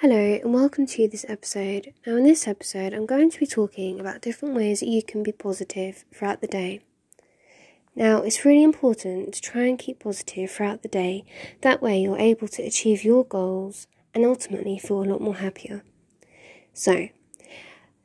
Hello, and welcome to this episode. Now, in this episode, I'm going to be talking about different ways that you can be positive throughout the day. Now, it's really important to try and keep positive throughout the day. That way, you're able to achieve your goals and ultimately feel a lot more happier. So,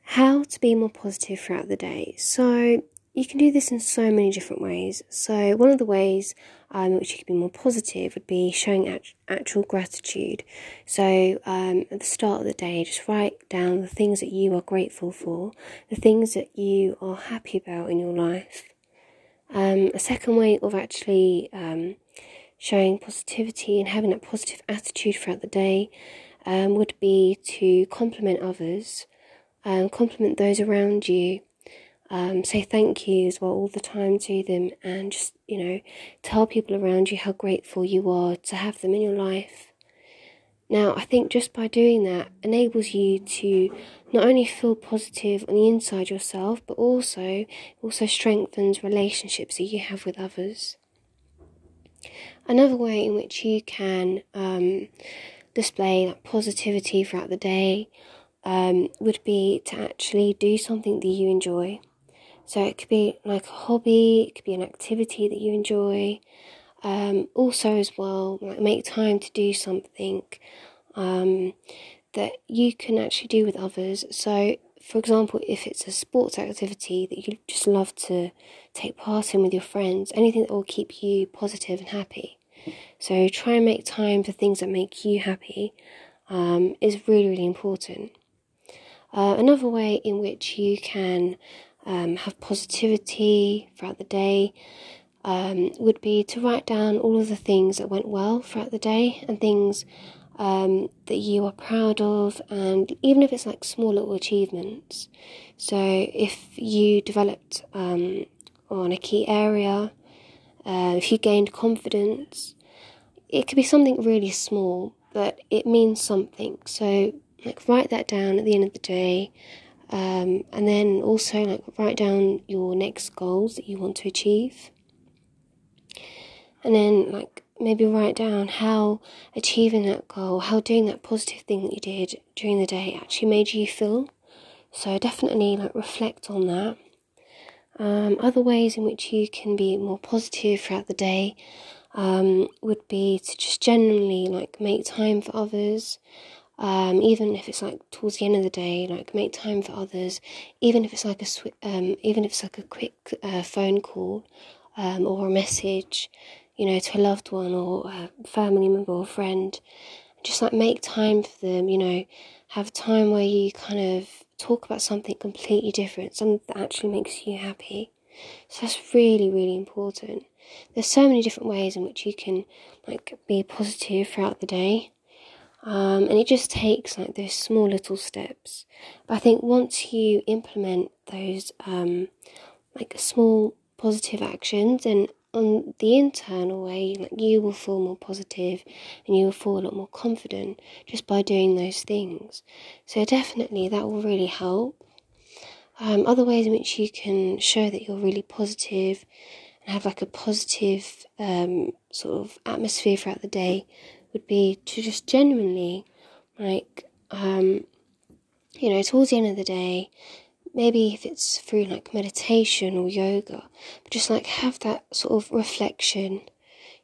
how to be more positive throughout the day? So, you can do this in so many different ways. So, one of the ways um, which you can be more positive would be showing act- actual gratitude. So, um, at the start of the day, just write down the things that you are grateful for, the things that you are happy about in your life. Um, a second way of actually um, showing positivity and having that positive attitude throughout the day um, would be to compliment others, um, compliment those around you um, say thank you as well all the time to them and just, you know, tell people around you how grateful you are to have them in your life. Now, I think just by doing that enables you to not only feel positive on the inside yourself, but also also strengthens relationships that you have with others. Another way in which you can um, display that positivity throughout the day um, would be to actually do something that you enjoy. So it could be like a hobby, it could be an activity that you enjoy. Um, also, as well, like make time to do something um, that you can actually do with others. So, for example, if it's a sports activity that you just love to take part in with your friends, anything that will keep you positive and happy. So, try and make time for things that make you happy um, is really, really important. Uh, another way in which you can um, have positivity throughout the day um, would be to write down all of the things that went well throughout the day and things um, that you are proud of, and even if it's like small little achievements. So, if you developed um, on a key area, uh, if you gained confidence, it could be something really small, but it means something. So, like, write that down at the end of the day um, and then also like write down your next goals that you want to achieve. And then like maybe write down how achieving that goal, how doing that positive thing that you did during the day actually made you feel. So definitely like reflect on that. Um, other ways in which you can be more positive throughout the day um, would be to just generally like make time for others, um, even if it's like towards the end of the day, like make time for others, even if it's like a sw- um, even if it's like a quick uh, phone call um, or a message, you know, to a loved one or a family member or friend, just like make time for them, you know, have time where you kind of talk about something completely different, something that actually makes you happy. So that's really, really important. There's so many different ways in which you can like be positive throughout the day. Um, and it just takes like those small little steps. But I think once you implement those um, like small positive actions, and on the internal way, like you will feel more positive and you will feel a lot more confident just by doing those things. So definitely that will really help. Um, other ways in which you can show that you're really positive and have like a positive um, sort of atmosphere throughout the day would be to just genuinely, like, um, you know, towards the end of the day, maybe if it's through like meditation or yoga, but just like have that sort of reflection,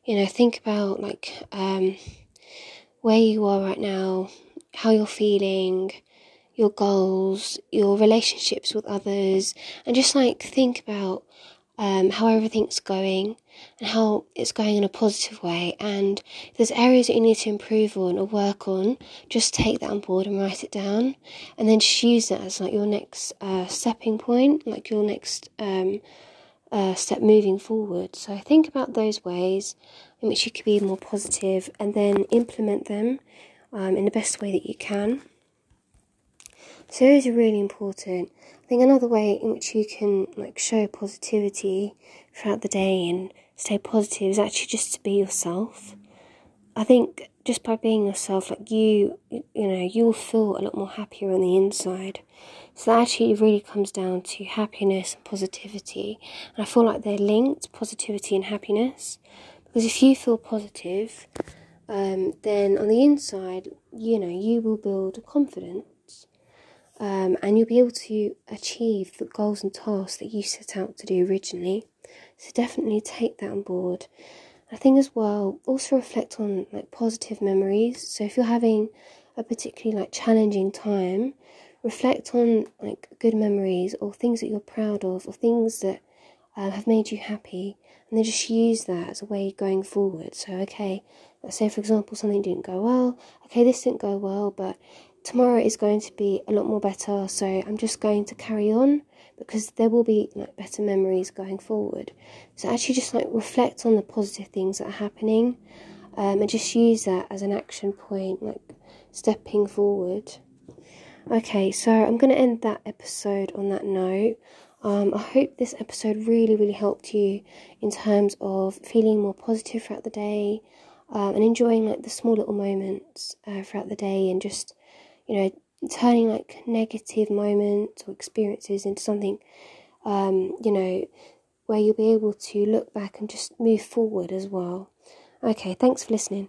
you know, think about like um, where you are right now, how you're feeling, your goals, your relationships with others, and just like think about um, how everything's going and how it's going in a positive way. And if there's areas that you need to improve on or work on, just take that on board and write it down, and then just use that as like your next uh, stepping point, like your next um, uh, step moving forward. So think about those ways in which you could be more positive, and then implement them um, in the best way that you can. So those are really important. I think another way in which you can like show positivity throughout the day and stay positive is actually just to be yourself. I think just by being yourself, like you, you know, you will feel a lot more happier on the inside. So that actually really comes down to happiness and positivity. And I feel like they're linked, positivity and happiness. Because if you feel positive, um, then on the inside, you know, you will build confidence um, and you'll be able to achieve the goals and tasks that you set out to do originally. So definitely take that on board. I think as well, also reflect on like positive memories. So if you're having a particularly like challenging time, reflect on like good memories or things that you're proud of or things that uh, have made you happy and then just use that as a way going forward. So, okay, let's say for example something didn't go well, okay, this didn't go well, but tomorrow is going to be a lot more better, so I'm just going to carry on because there will be like better memories going forward. So, actually, just like reflect on the positive things that are happening um, and just use that as an action point, like stepping forward. Okay, so I'm going to end that episode on that note. Um, I hope this episode really, really helped you in terms of feeling more positive throughout the day um, and enjoying like the small little moments uh, throughout the day and just, you know, turning like negative moments or experiences into something, um, you know, where you'll be able to look back and just move forward as well. Okay, thanks for listening.